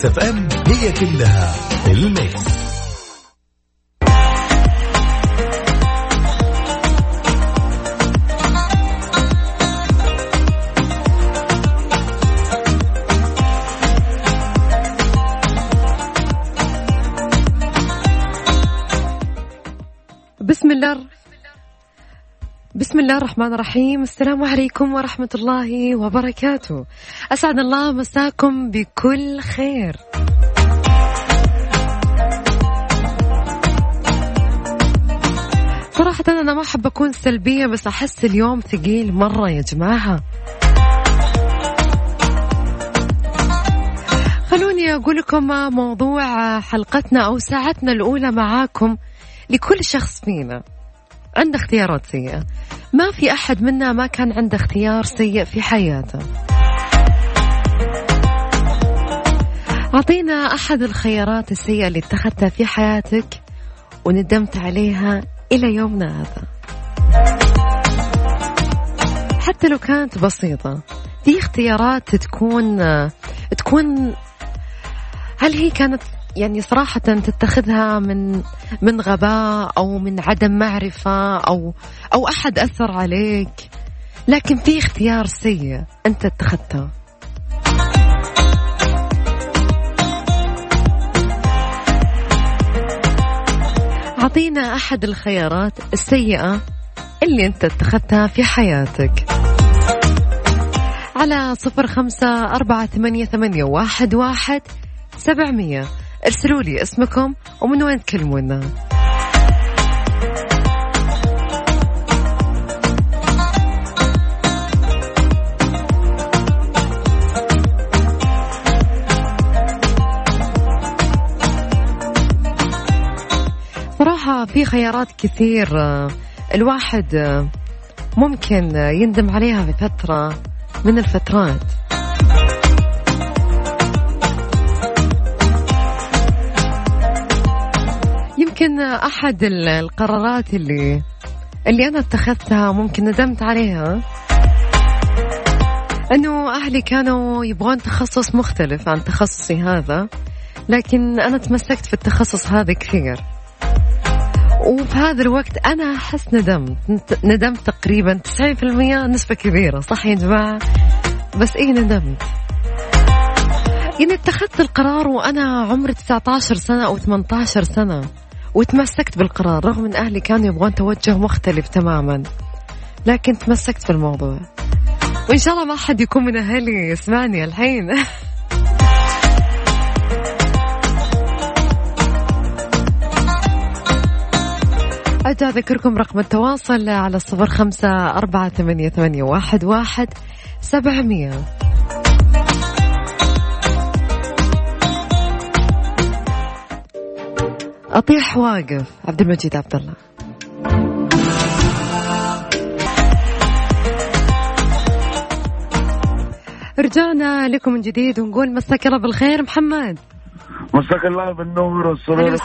Mix FM هي كلها ال mix. بسم الله بسم الله الرحمن الرحيم. السلام عليكم ورحمة الله وبركاته. أسعد الله مساكم بكل خير. صراحة أنا ما أحب أكون سلبية بس أحس اليوم ثقيل مرة يا جماعة. خلوني أقول لكم موضوع حلقتنا أو ساعتنا الأولى معاكم لكل شخص فينا. عنده اختيارات سيئة. ما في أحد منا ما كان عنده اختيار سيء في حياته. أعطينا أحد الخيارات السيئة اللي اتخذتها في حياتك وندمت عليها إلى يومنا هذا. حتى لو كانت بسيطة في اختيارات تكون تكون هل هي كانت يعني صراحة تتخذها من من غباء أو من عدم معرفة أو أو أحد أثر عليك. لكن في اختيار سيء أنت اتخذته. أعطينا أحد الخيارات السيئة اللي أنت اتخذتها في حياتك. على صفر خمسة أربعة ثمانية, ثمانية واحد, واحد سبعمية. ارسلوا لي اسمكم ومن وين تكلمونا. صراحة في خيارات كثير الواحد ممكن يندم عليها في فترة من الفترات. يمكن أحد القرارات اللي اللي أنا اتخذتها ممكن ندمت عليها. أنه أهلي كانوا يبغون تخصص مختلف عن تخصصي هذا لكن أنا تمسكت في التخصص هذا كثير. وفي هذا الوقت أنا أحس ندمت. ندمت تقريبا 90% نسبة كبيرة. صح يا جماعة؟ بس إيه ندمت. يعني اتخذت القرار وأنا عمري 19 سنة أو 18 سنة. وتمسكت بالقرار رغم إن أهلي كانوا يبغون توجه مختلف تماما. لكن تمسكت في الموضوع وإن شاء الله ما حد يكون من أهلي يسمعني الحين. أرجع أذكركم رقم التواصل على الصفر خمسة أربعة ثمانية, ثمانية واحد, واحد سبعمية. أطيح واقف. عبد المجيد عبد الله. رجعنا لكم من جديد ونقول مساك الله بالخير محمد. مساك الله بالنور والسرور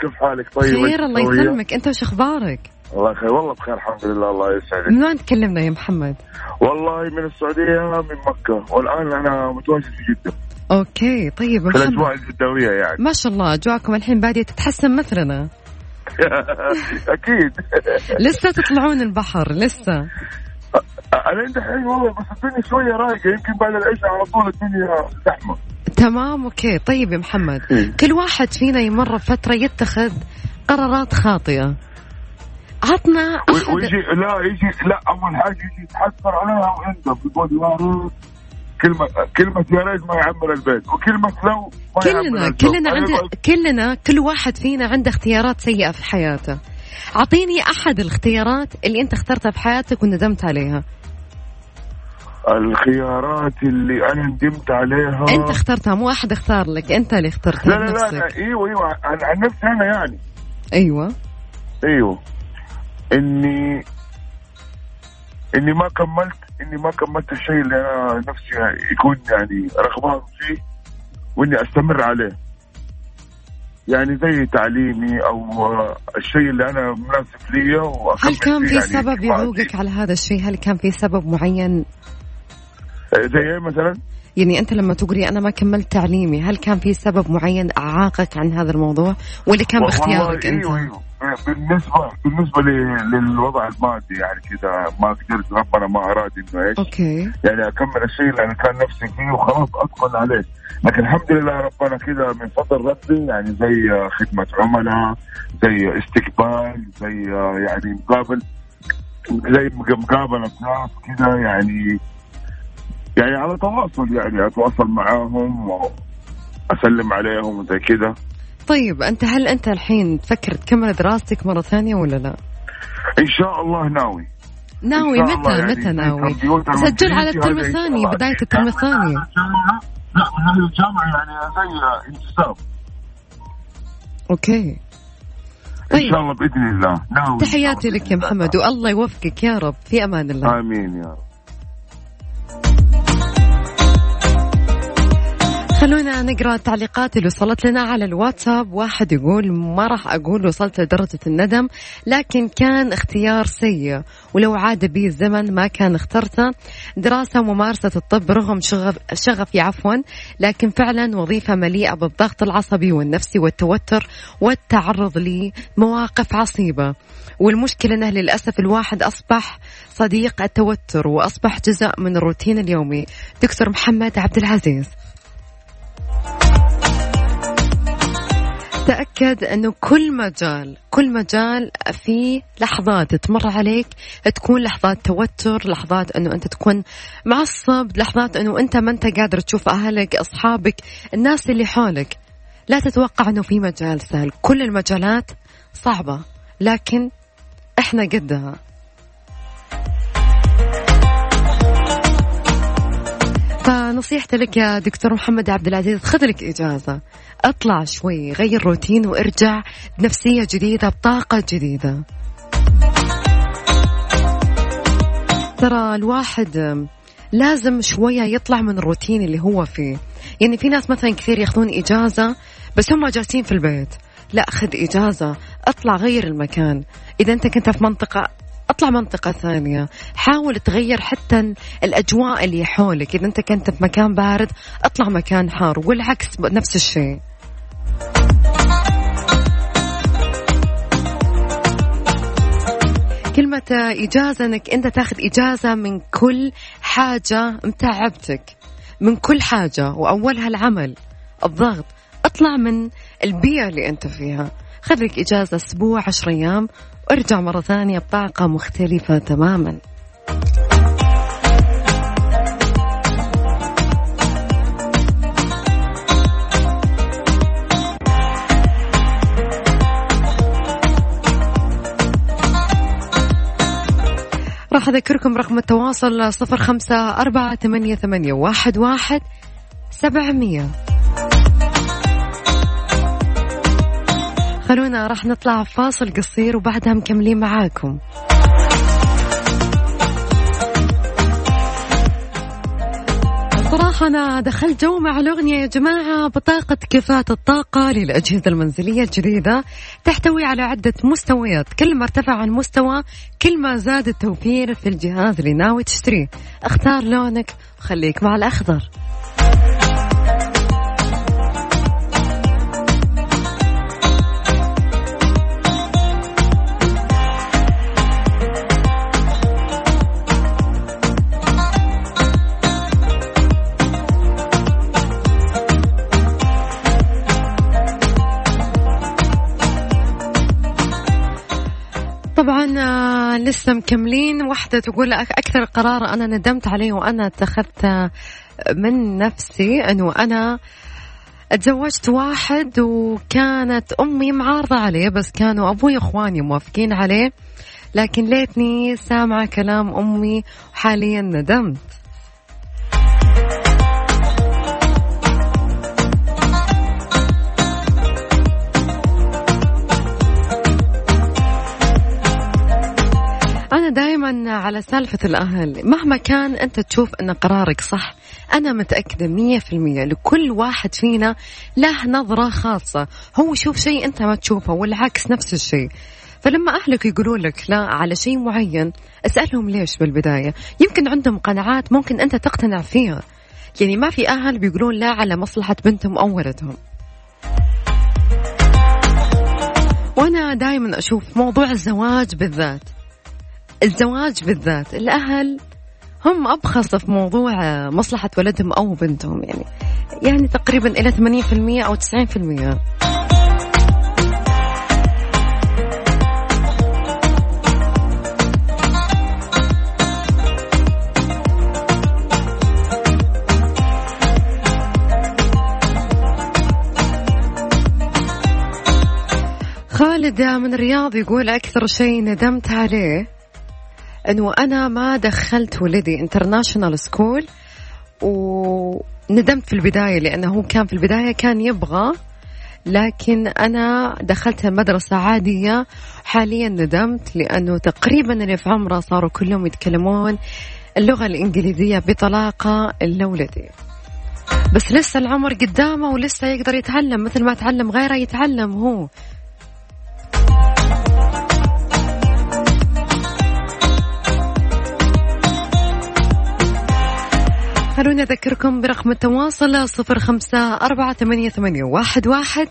كيف حالك؟ طيب خير الله يسلمك. أنت وش أخبارك؟ الله خير. والله بخير الحمد لله الله يسعدك. من وين تكلمنا يا محمد؟ والله من السعودية من مكة. والآن أنا متواجد في جدة. أوكي طيب في الاجواء الجدوية يعني. ما شاء الله أجواءكم الحين بادية تتحسن مثلنا. أكيد. لسه تطلعون البحر لسه. أنا عندي الحين والله بس الدنيا شوية رايقة يمكن بعد العشاء على طول الدنيا زحمة. تمام أوكي. طيب يا محمد كل واحد فينا يمر فترة يتخذ قرارات خاطئة. عطنا ويجي لا يجي لا أول حاجة يجي يتحسر عليها ويندم يقول يا كلمة كلمة يا ريت ما يعمر البيت وكلمة لو ما كلنا كلنا عند كلنا كل واحد فينا عنده اختيارات سيئة في حياته. أعطيني أحد الاختيارات اللي أنت اخترتها في حياتك وندمت عليها. الخيارات اللي أنا ندمت عليها. أنت اخترتها مو أحد اختار لك أنت اللي اخترتها لا لا لا, لا إيوه إيوه عن, عن نفسي أنا يعني. أيوه. إيوه. اني إني ما كملت إني ما كملت الشيء اللي أنا نفسي يكون يعني رغبان فيه وإني أستمر عليه يعني زي تعليمي أو الشيء اللي أنا مناسب لي هل كان في يعني سبب يعوقك على هذا الشيء؟ هل كان في سبب معين؟ زي إيه مثلا؟ يعني أنت لما تقولي أنا ما كملت تعليمي هل كان في سبب معين أعاقك عن هذا الموضوع؟ ولا كان باختيارك أنت؟ إيوه إيوه. بالنسبة بالنسبة للوضع المادي يعني كذا ما قدرت ربنا ما أراد إنه إيش. أوكي. يعني أكمل الشيء اللي أنا كان نفسي فيه وخلاص اتقن عليه. لكن الحمد لله ربنا كذا من فضل ربي يعني زي خدمة عملاء زي استقبال زي يعني مقابل زي مقابلة ناس كذا يعني يعني على تواصل يعني أتواصل معاهم وأسلم عليهم وزي كذا. طيب أنت هل أنت الحين تفكر تكمل دراستك مرة ثانية ولا لا؟ إن شاء الله ناوي. ناوي متى؟ يعني متى ناوي؟ سجل على الترم الثاني بداية الترم الثاني. لا من الجامعة يعني زي انتساب okay طيب. ان شاء الله بإذن الله. ناوي تحياتي لك يا محمد والله يوفقك يا رب. في أمان الله. آمين يا رب. خلونا نقرأ التعليقات اللي وصلت لنا على الواتساب. واحد يقول ما راح أقول وصلت لدرجة الندم لكن كان اختيار سيء ولو عاد بي الزمن ما كان اخترته. دراسة وممارسة الطب رغم شغف شغفي عفوا لكن فعلا وظيفة مليئة بالضغط العصبي والنفسي والتوتر والتعرض لمواقف عصيبة. والمشكلة أنه للأسف الواحد أصبح صديق التوتر وأصبح جزء من الروتين اليومي. دكتور محمد عبد العزيز. تأكد أنه كل مجال كل مجال في لحظات تمر عليك تكون لحظات توتر لحظات أنه أنت تكون معصب لحظات أنه أنت ما أنت قادر تشوف أهلك أصحابك الناس اللي حولك. لا تتوقع أنه في مجال سهل. كل المجالات صعبة لكن إحنا قدها. فنصيحتي لك يا دكتور محمد عبد العزيز خذ لك إجازة. اطلع شوي غير روتين وارجع بنفسية جديدة بطاقة جديدة. ترى الواحد لازم شوية يطلع من الروتين اللي هو فيه. يعني في ناس مثلا كثير ياخذون إجازة بس هم جالسين في البيت. لا خذ إجازة اطلع غير المكان. إذا أنت كنت في منطقة أطلع منطقة ثانية. حاول تغير حتى الأجواء اللي حولك. إذا أنت كنت في مكان بارد أطلع مكان حار والعكس نفس الشيء. كلمة إجازة أنك أنت تاخذ إجازة من كل حاجة متعبتك. من كل حاجة وأولها العمل الضغط. أطلع من البيئة اللي أنت فيها. خذ لك إجازة أسبوع عشر أيام وارجع مرة ثانية بطاقة مختلفة تماما. راح أذكركم رقم التواصل صفر خمسة أربعة ثمانية, ثمانية واحد, واحد سبعمية. راح نطلع فاصل قصير وبعدها مكملين معاكم. صراحة أنا دخلت جو مع الأغنية يا جماعة بطاقة كفاءة الطاقة للأجهزة المنزلية الجديدة تحتوي على عدة مستويات كل ما ارتفع عن مستوى كل ما زاد التوفير في الجهاز اللي ناوي تشتريه. اختار لونك وخليك مع الأخضر. طبعا آه، لسه مكملين. واحدة تقول أكثر قرار أنا ندمت عليه وأنا اتخذته من نفسي أنه أنا تزوجت واحد وكانت أمي معارضة عليه بس كانوا أبوي وإخواني موافقين عليه. لكن ليتني سامعة كلام أمي وحاليا ندمت. على سالفة الأهل مهما كان أنت تشوف أن قرارك صح أنا متأكدة مية في المية لكل واحد فينا له نظرة خاصة هو يشوف شيء أنت ما تشوفه والعكس نفس الشيء. فلما أهلك يقولوا لك لا على شيء معين اسألهم ليش بالبداية؟ يمكن عندهم قناعات ممكن أنت تقتنع فيها. يعني ما في أهل بيقولون لا على مصلحة بنتهم أو ولدهم. وأنا دائما أشوف موضوع الزواج بالذات. الزواج بالذات الأهل هم أبخص في موضوع مصلحة ولدهم أو بنتهم يعني يعني تقريبا إلى 80% أو 90% خالد من الرياض يقول أكثر شيء ندمت عليه أنه أنا ما دخلت ولدي international school وندمت في البداية لأنه هو كان في البداية كان يبغى لكن أنا دخلت مدرسة عادية. حاليا ندمت لأنه تقريبا اللي في عمره صاروا كلهم يتكلمون اللغة الإنجليزية بطلاقة لولدي. بس لسه العمر قدامه ولسه يقدر يتعلم مثل ما تعلم غيره يتعلم هو. خلوني أذكركم برقم التواصل صفر خمسة أربعة ثمانية, ثمانية واحد, واحد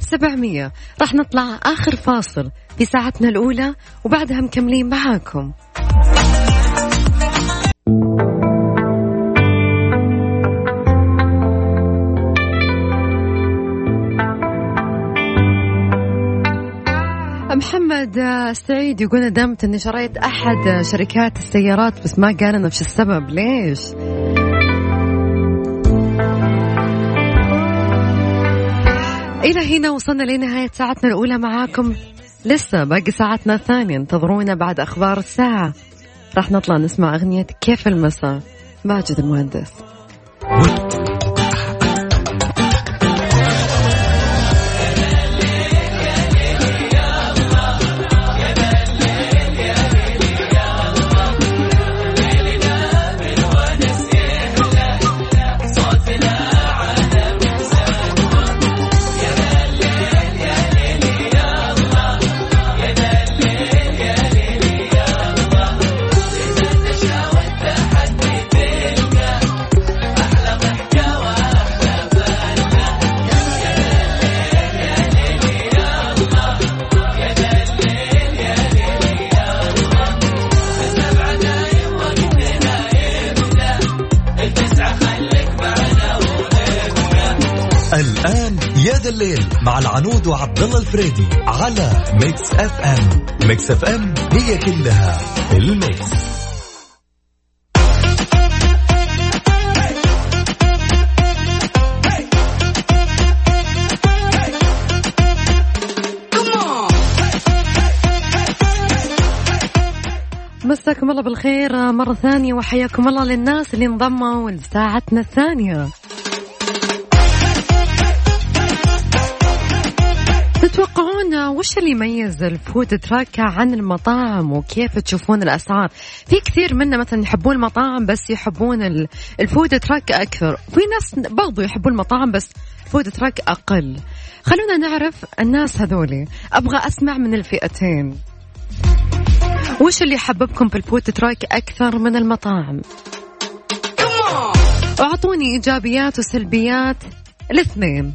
سبعمية. راح نطلع آخر فاصل في ساعتنا الأولى وبعدها مكملين معاكم. محمد سعيد يقول ندمت إني شريت أحد شركات السيارات بس ما قال وش السبب. ليش؟ إلى هنا وصلنا لنهاية ساعتنا الأولى معاكم. لسه باقي ساعتنا الثانية. انتظرونا بعد أخبار الساعة. راح نطلع نسمع أغنية كيف المساء. ماجد المهندس. الفريدي على Mix FM. Mix FM هي كلها ال mix. مساكم الله بالخير مرة ثانية وحياكم الله للناس اللي انضموا لساعتنا الثانية. تتوقعون وش اللي يميز ال food truck عن المطاعم وكيف تشوفون الأسعار؟ في كثير منا مثلا يحبون المطاعم بس يحبون ال food truck أكثر، في ناس برضو يحبون المطاعم بس food truck أقل. خلونا نعرف الناس هذولي، أبغى أسمع من الفئتين. وش اللي يحببكم في ال food truck أكثر من المطاعم؟ أعطوني إيجابيات وسلبيات الاثنين.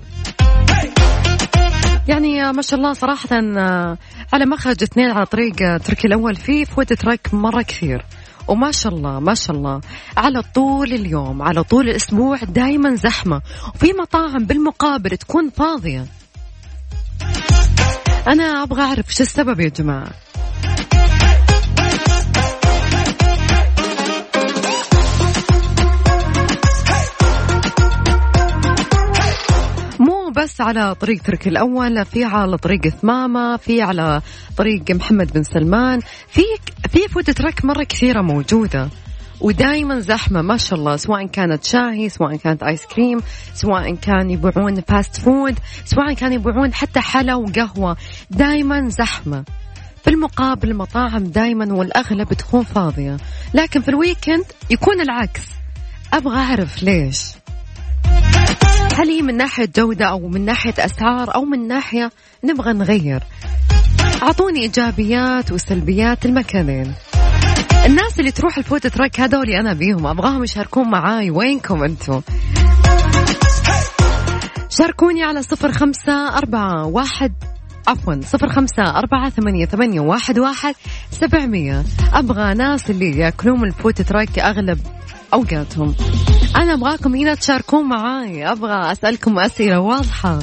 يعني ما شاء الله صراحة آه، على مخرج اثنين على طريق آه، تركي الأول في فود تراك مرة كثير. وما شاء الله ما شاء الله. على طول اليوم على طول الأسبوع دايما زحمة. وفي مطاعم بالمقابل تكون فاضية. أنا أبغى أعرف شو السبب يا جماعة؟ بس على طريق تركي الأول في على طريق ثمامة في على طريق محمد بن سلمان. في في food truck مرة كثيرة موجودة. ودائما زحمة ما شاء الله. سواء كانت شاهي سواء كانت آيس كريم سواء كان يبيعون fast food سواء كان يبيعون حتى حلا وقهوة. دائما زحمة. بالمقابل المطاعم دائما والأغلب تكون فاضية. لكن في ال weekend يكون العكس. أبغى أعرف ليش. هل هي من ناحية جودة أو من ناحية أسعار أو من ناحية نبغى نغير؟ أعطوني إيجابيات وسلبيات المكانين. الناس اللي تروح الفوت تراك هذولي أنا بيهم أبغاهم يشاركون معاي. وينكم أنتم؟ شاركوني على صفر خمسة أربعة واحد عفوا صفر خمسة أربعة ثمانية, ثمانية واحد, واحد سبعمية. أبغى ناس اللي يأكلون ال food truck أغلب أوقاتهم. أنا أبغاكم هنا تشاركون معاي. أبغى أسألكم أسئلة واضحة.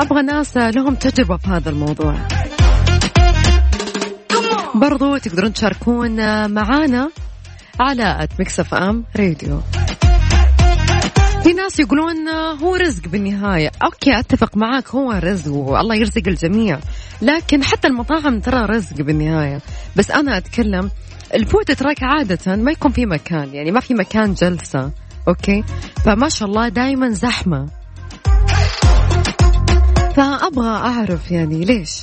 أبغى ناس لهم تجربة في هذا الموضوع. برضو تقدرون تشاركون معانا على at Mix FM Radio في ناس يقولون هو رزق بالنهاية. okay أتفق معاك هو رزق والله يرزق الجميع. لكن حتى المطاعم ترى رزق بالنهاية. بس أنا أتكلم ال food truck عادة ما يكون في مكان يعني ما في مكان جلسة okay؟ فما شاء الله دايما زحمة. فأبغى أعرف يعني ليش؟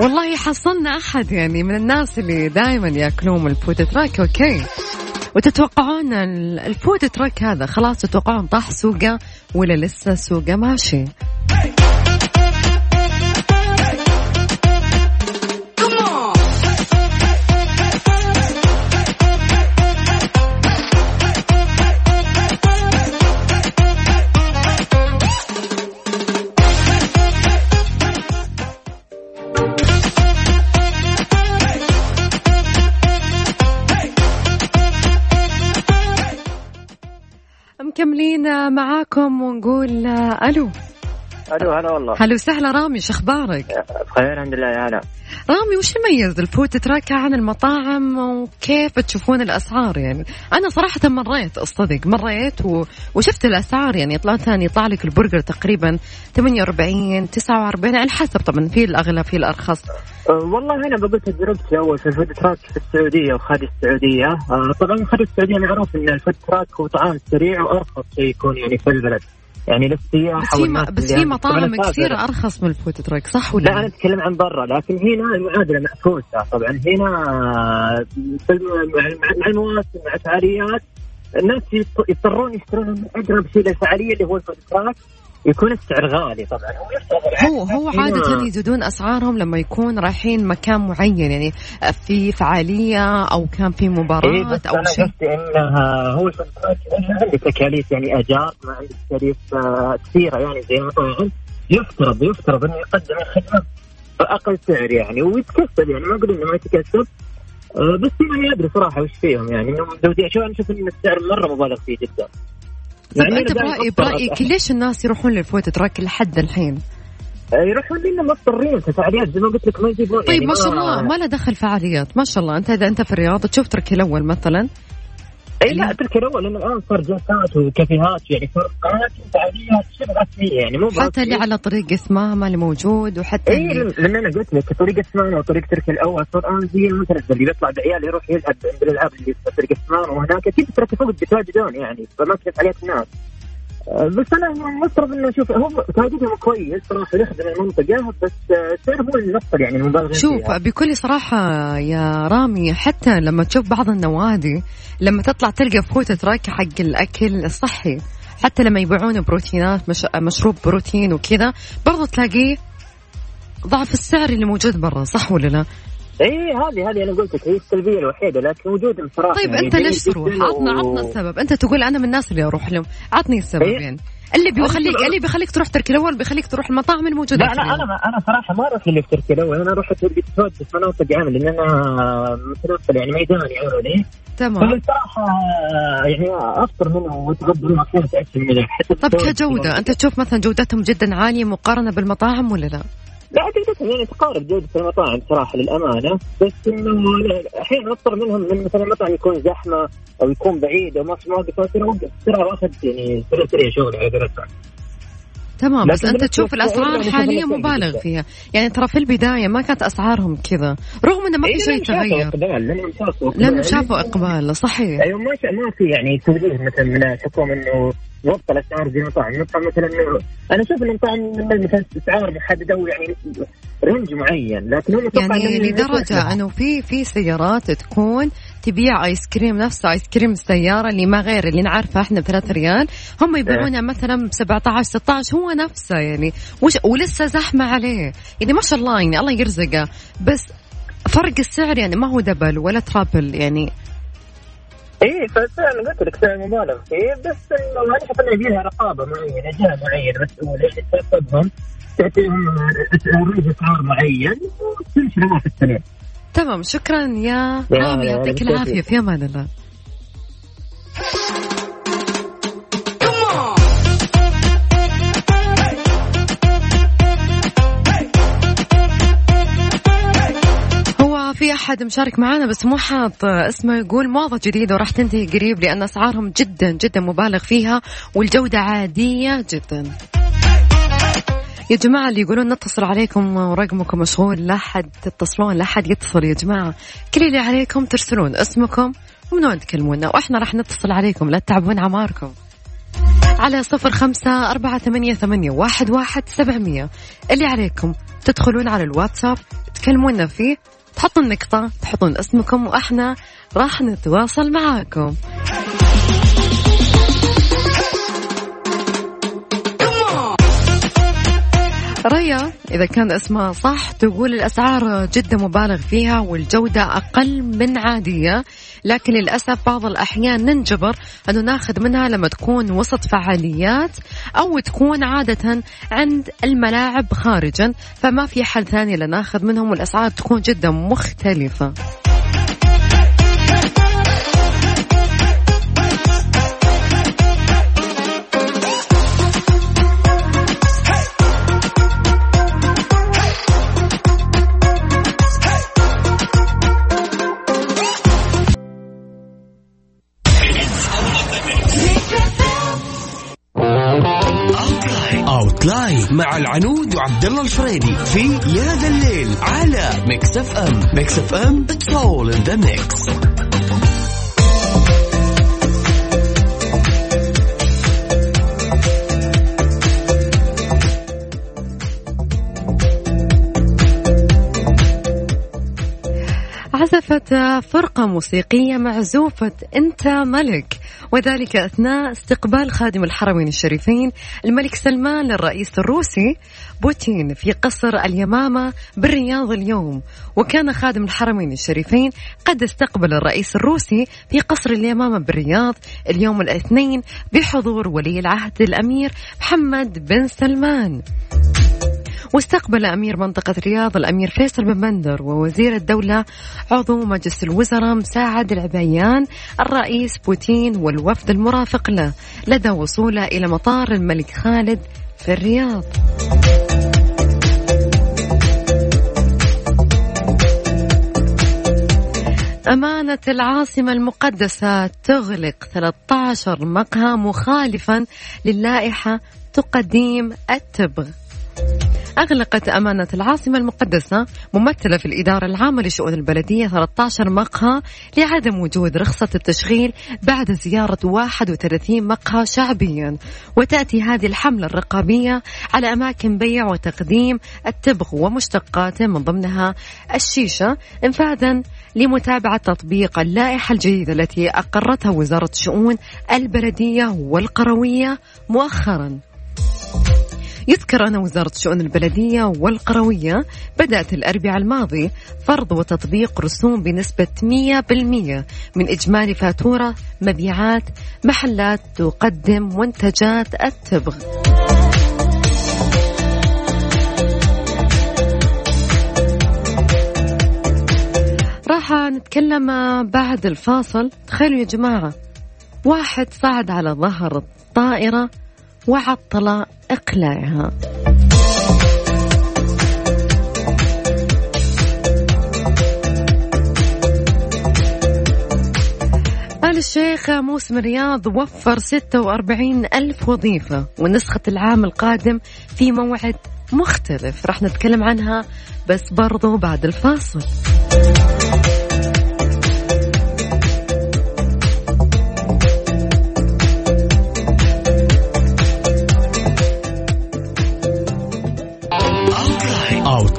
والله حصلنا أحد يعني من الناس اللي دائما يأكلون ال food truck okay؟ وتتوقعون ال food truck هذا خلاص تتوقعون طاح سوقه ولا لسه سوقه؟ ماشي. معاكم ونقول ألو. ألو هلا والله. هلا وسهلا رامي شو أخبارك؟ بخير الحمد لله يا هلا. رامي وش يميز ال food truck عن المطاعم وكيف تشوفون الأسعار يعني؟ أنا صراحة مريت أصدق مريت و... وشفت الأسعار يعني طلعت ثاني يطلع لك البرجر تقريبا 48 49 على حسب طبعا في الأغلى في الأرخص. أه والله أنا بقول تجربتي أول في ال food truck في السعودية وخارج السعودية. أه طبعا خارج السعودية معروف إن ال food truck هو طعام سريع وأرخص شيء يكون يعني في البلد. يعني للسياحه بس في بس في مطاعم كثير أرخص من ال food truck صح ولا لا أنا أتكلم عن برا لكن هنا المعادله معكوسه طبعا. هنا مع المواسم مع الفعاليات الناس يضطرون يشترون أقرب شيء للفعالية اللي هو ال food truck. يكون السعر غالي طبعا. هو هو عادة يزيدون أسعارهم لما يكون رايحين مكان معين يعني في فعالية أو كان في مباراة إيه أو شيء. إنها هو عنده تكاليف يعني أجار ما عنده تكاليف كثيرة يعني زي المطاعم يفترض يفترض إنه يقدم الخدمة بأقل سعر يعني ويتكسب يعني ما أقول إنه ما يتكسب بس ما أدري صراحة وش فيهم يعني. انهم مزودين شو أنا أشوف إن السعر مرة مبالغ فيه جدا. طيب انت برايي برايك ليش الناس يروحون لل food truck لحد الحين؟ يروحون لأنهم مضطرين في فعاليات زي ما قلت لك ما يجيبون طيب يعني ما شاء الله ما له دخل فعاليات ما شاء الله. أنت إذا أنت في الرياض تشوف تركي الأول مثلا. اي لا تركي الأول لأنه الان صار جلسات وكافيهات يعني صار قنوات وفعاليات شبه رسمية يعني مو حتى اللي على طريق اسمامه اللي موجود وحتى اي لأن أنا قلت لك طريق اسمامه وطريق تركي الأول صار الان زي المتنزل اللي بيطلع بعيال يروح يلعب عند الألعاب اللي في طريق اسمامه وهناك أكيد تركي فوق بيتواجدون يعني فما كيف عليك الناس. بس أنا مفترض إنه شوف هو تواجدهم كويس صراحة يخدم المنطقة بس السعر هو اللي نفر يعني المبالغ شوف فيها. بكل صراحة يا رامي حتى لما تشوف بعض النوادي لما تطلع تلقى food truck حق الأكل الصحي حتى لما يبيعون بروتينات مش... مشروب بروتين وكذا برضو تلاقيه ضعف السعر اللي موجود برا صح ولا لا؟ اي هذه هذه أنا قلت لك هي السلبية الوحيدة لكن وجود بصراحه طيب يعني أنت ليش تروح؟ عطنا عطنا السبب، أنت تقول أنا من الناس اللي أروح لهم، عطني السبب إيه؟ يعني. اللي بيخليك اللي بيخليك تروح تركي الأول بيخليك تروح المطاعم الموجودة لا أنا أنا أنا صراحة ما أروح اللي في تركي الأول. أنا أروح في مناطق عمل لأن أنا متنقل يعني ميداني عملي تمام. فبصراحه يعني أفطر منه وأتغدى منه أكثر منه طب كجودة أنت تشوف مثلا جودتهم جدا عالية مقارنة بالمطاعم ولا لا؟ لا جودتهم يعني تقارب جودة المطاعم صراحة للأمانة بس إنه أحيانا أضطر منهم من مثلا المطعم يكون زحمة أو يكون بعيد أو ما في مواقف أوقف بسرعة وأخذ يعني سريع شغل على قولتهم تمام بس أنت تشوف الأسعار حاليا مبالغ فيها. يعني ترى في البداية ما كانت أسعارهم كذا. رغم إنه ما في شيء تغير. لأنه شافوا إقبال. صحيح. أيوه ما ما في يعني توجيه مثلا من الحكومة إنه وفق الأسعار زي المطاعم المطعم مثلا أنا أشوف المطاعم مثلا اسعار محددة ويعني range معين لكن هم يعني لدرجة إنه في في سيارات تكون تبيع آيس كريم نفسه آيس كريم السياره اللي ما غير اللي نعرفه إحنا ب 3 ريال. هم يبيعونها إيه. مثلا ب 17 16 هو نفسه يعني. وش ولسه زحمة عليه. يعني ما شاء الله يعني الله يرزقه. بس فرق السعر يعني ما هو double ولا triple يعني. إيه فعلا قلت لك سعر مبالغ فيه بس إنه أشوف إنه يبيها رقابة معينة جهة معينة مسؤوله تراقبهم تعطيهم range اسعار معين وتمشي الأمور في السريع. تمام شكرا يا رامي يعطيك العافية في أمان الله. في أحد مشارك معنا بس مو حاط اسمه يقول موضه جديدة وراح تنتهي قريب لأن أسعارهم جدا جدا مبالغ فيها والجودة عادية جدا يا جماعة اللي يقولون نتصل عليكم ورقمكم مشغول لا حد تتصلون لا حد يتصل يا جماعة. كل اللي عليكم ترسلون اسمكم ومن وين تكلمونا وإحنا راح نتصل عليكم لا تتعبون عماركم على صفر خمسة أربعة ثمانية, ثمانية واحد, واحد سبعمية. اللي عليكم تدخلون على الواتساب تكلمونا فيه تحطون نقطة تحطون اسمكم وإحنا راح نتواصل معاكم. ريا إذا كان اسمها صح تقول الأسعار جدا مبالغ فيها والجودة أقل من عادية. لكن للأسف بعض الأحيان ننجبر أنه ناخذ منها لما تكون وسط فعاليات أو تكون عادة عند الملاعب خارجا فما في حل ثاني لناخذ منهم والأسعار تكون جدا مختلفة. live مع العنود وعبد الله الفريدي في يا ذا الليل على Mix FM Mix FM it's all in the mix عزفت فرقة موسيقية معزوفة أنت ملك. وذلك أثناء استقبال خادم الحرمين الشريفين الملك سلمان للرئيس الروسي بوتين في قصر اليمامة بالرياض اليوم. وكان خادم الحرمين الشريفين قد استقبل الرئيس الروسي في قصر اليمامة بالرياض اليوم الاثنين بحضور ولي العهد الأمير محمد بن سلمان. واستقبل أمير منطقة رياض الأمير فيصل بن بندر ووزير الدولة عضو مجلس الوزراء مساعد العبيان الرئيس بوتين والوفد المرافق له لدى وصوله إلى مطار الملك خالد في الرياض. أمانة العاصمة المقدسة تغلق 13 مقهى مخالفا للائحة تقديم التبغ. أغلقت أمانة العاصمة المقدسة ممثلة في الإدارة العامة لشؤون البلدية 13 مقهى لعدم وجود رخصة التشغيل بعد زيارة 31 مقهى شعبيا. وتأتي هذه الحملة الرقابية على أماكن بيع وتقديم التبغ ومشتقاته من ضمنها الشيشة انفاذا لمتابعة تطبيق اللائحة الجديدة التي أقرتها وزارة الشؤون البلدية والقروية مؤخرا. يذكر أن وزارة الشؤون البلدية والقروية بدأت الأربعاء الماضي فرض وتطبيق رسوم بنسبة 100% من إجمالي فاتورة مبيعات محلات تقدم منتجات التبغ راح نتكلم بعد الفاصل. تخيلوا يا جماعة واحد صعد على ظهر الطائرة وعطل إقلاعها. الشيخ موسم الرياض وفر 46 ألف وظيفة ونسخة العام القادم في موعد مختلف. راح نتكلم عنها بس برضو بعد الفاصل.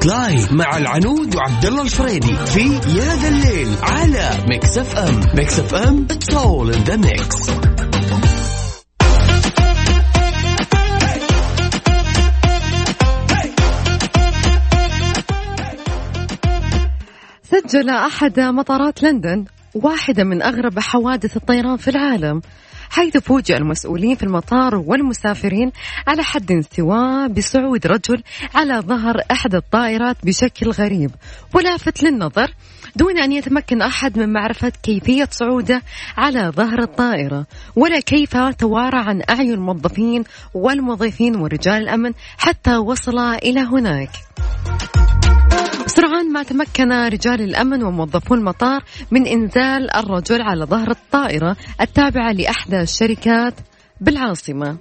outline مع العنود وعبد الله الفريدي في يا ذا الليل على Mix FM Mix FM it's all in the mix سجل أحد مطارات لندن واحدة من أغرب حوادث الطيران في العالم. حيث فوجئ المسؤولين في المطار والمسافرين على حد سواء بصعود رجل على ظهر إحدى الطائرات بشكل غريب. ولافت للنظر دون أن يتمكن أحد من معرفة كيفية صعوده على ظهر الطائرة ولا كيف توارى عن أعين الموظفين والمضيفين ورجال الأمن حتى وصل إلى هناك. سرعان ما تمكن رجال الأمن وموظفو المطار من إنزال الرجل على ظهر الطائرة التابعة لأحدى الشركات بالعاصمة.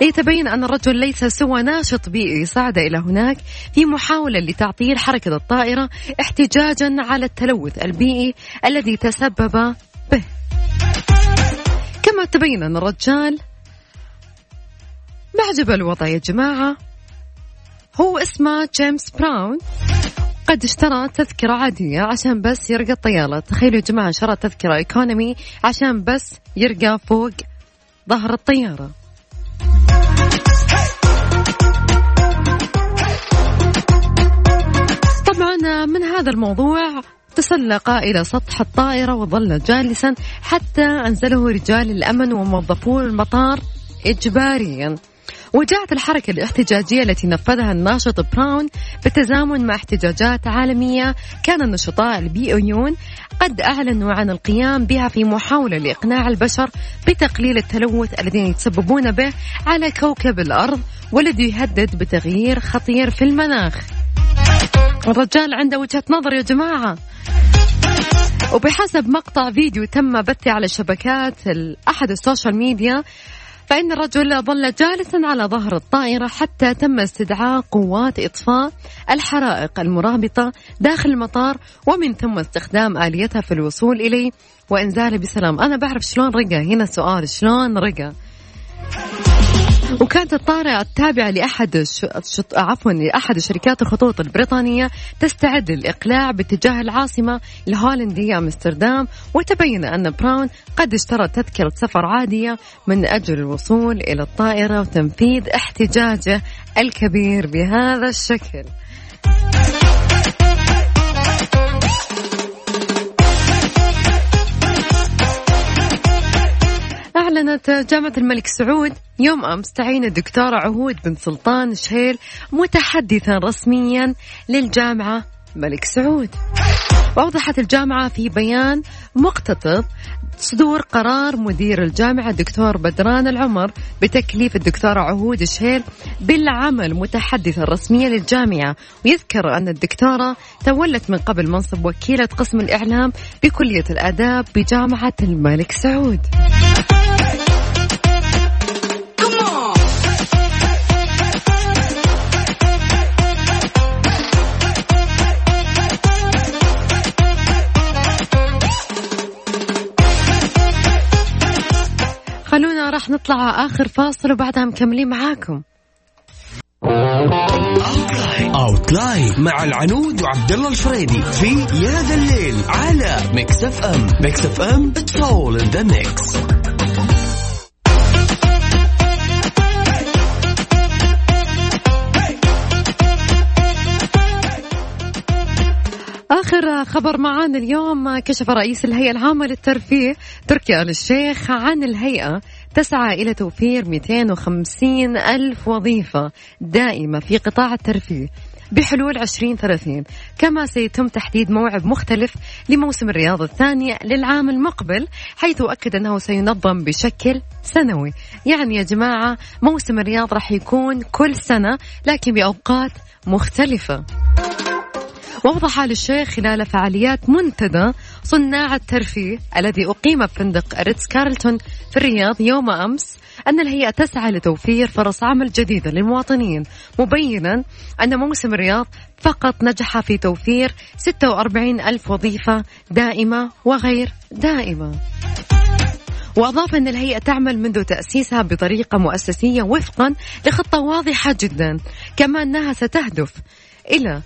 يتبين أن الرجل ليس سوى ناشط بيئي صعد إلى هناك في محاولة لتعطيل حركة الطائرة احتجاجا على التلوث البيئي الذي تسبب به. كما تبين أن الرجال معجب الوضع يا جماعة. هو اسمه جيمس براون. قد اشترى تذكرة عادية عشان بس يرقى الطيارة تخيلوا يا جماعة شرى تذكرة ايكونومي عشان بس يرقى فوق ظهر الطيارة. طبعا من هذا الموضوع تسلق إلى سطح الطائرة وظل جالسا حتى أنزله رجال الأمن وموظفو المطار إجباريا. وجاءت الحركة الاحتجاجية التي نفذها الناشط براون بالتزامن مع احتجاجات عالمية. كان النشطاء البيئيون قد أعلنوا عن القيام بها في محاولة لإقناع البشر بتقليل التلوث الذين يتسببون به على كوكب الأرض والذي يهدد بتغيير خطير في المناخ. الرجال عنده وجهة نظر يا جماعة. وبحسب مقطع فيديو تم بثه على شبكات أحد ال social media فإن الرجل ظل جالسا على ظهر الطائرة حتى تم استدعاء قوات إطفاء الحرائق المرابطة داخل المطار ومن ثم استخدام آليتها في الوصول إليه وإنزاله بسلام. أنا بعرف شلون رقى هنا سؤال. شلون رقى وكانت الطائرة التابعة لأحد الشط... عفوا لأحد الشركات الخطوط البريطانية تستعد للإقلاع باتجاه العاصمة الهولندية أمستردام وتبين أن براون قد اشترى تذكرة سفر عادية من أجل الوصول إلى الطائرة وتنفيذ احتجاجه الكبير بهذا الشكل. أعلنت جامعة الملك سعود. يوم أمس تعيين الدكتورة عهود بن سلطان شهيل متحدثا رسميا للجامعة ملك سعود. وأوضحت الجامعة في بيان مقتطب صدور قرار مدير الجامعة الدكتور بدران العمر بتكليف الدكتورة عهود شهيل بالعمل متحدثة رسمية للجامعة. ويذكر أن الدكتورة تولت من قبل منصب وكيلة قسم الإعلام بكلية الآداب بجامعة الملك سعود. راح نطلع آخر فاصل وبعدها مكملين معاكم. outline مع العنود وعبد الله الفريدي في يا ذا الليل على Mix FM Mix FM it's all in the mix آخر خبر معانا اليوم كشف رئيس الهيئة العامة للترفيه تركي آل الشيخ عن الهيئة تسعى إلى توفير 250 ألف وظيفة دائمة في قطاع الترفيه بحلول 2030 كما سيتم تحديد موعد مختلف لموسم الرياض الثاني للعام المقبل حيث أكد أنه سينظم بشكل سنوي. يعني يا جماعة موسم الرياض راح يكون كل سنة لكن بأوقات مختلفة. وأوضح آل الشيخ خلال فعاليات منتدى صناع الترفيه الذي أقيم بفندق ريتز كارلتون في الرياض يوم أمس أن الهيئة تسعى لتوفير فرص عمل جديدة للمواطنين مبينا أن موسم الرياض فقط نجح في توفير 46 ألف وظيفة دائمة وغير دائمة. وأضاف أن الهيئة تعمل منذ تأسيسها بطريقة مؤسسية وفقا لخطة واضحة جدا كما أنها ستهدف إلى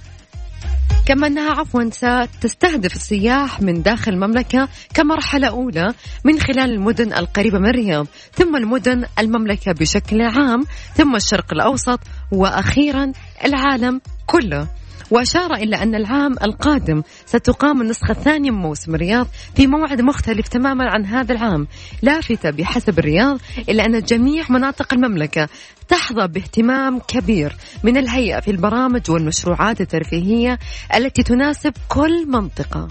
كما أنها عفوا ستستهدف السياح من داخل المملكة كمرحلة أولى من خلال المدن القريبة من الرياض ثم المدن المملكة بشكل عام ثم الشرق الأوسط وأخيرا العالم كله. وأشار إلى أن العام القادم ستقام النسخة الثانية من موسم الرياض في موعد مختلف تماما عن هذا العام. لافتة بحسب الرياض إلى أن جميع مناطق المملكة تحظى باهتمام كبير من الهيئة في البرامج والمشروعات الترفيهية التي تناسب كل منطقة.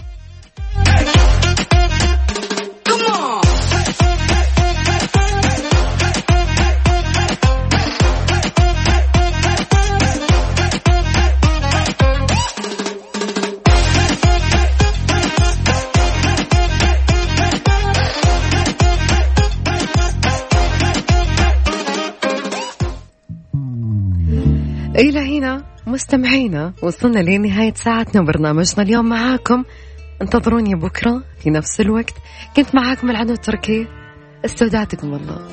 إلى هنا مستمعينا وصلنا لنهاية ساعتنا برنامجنا اليوم معاكم انتظروني بكرة في نفس الوقت. كنت معاكم العنود التركي استودعتكم الله.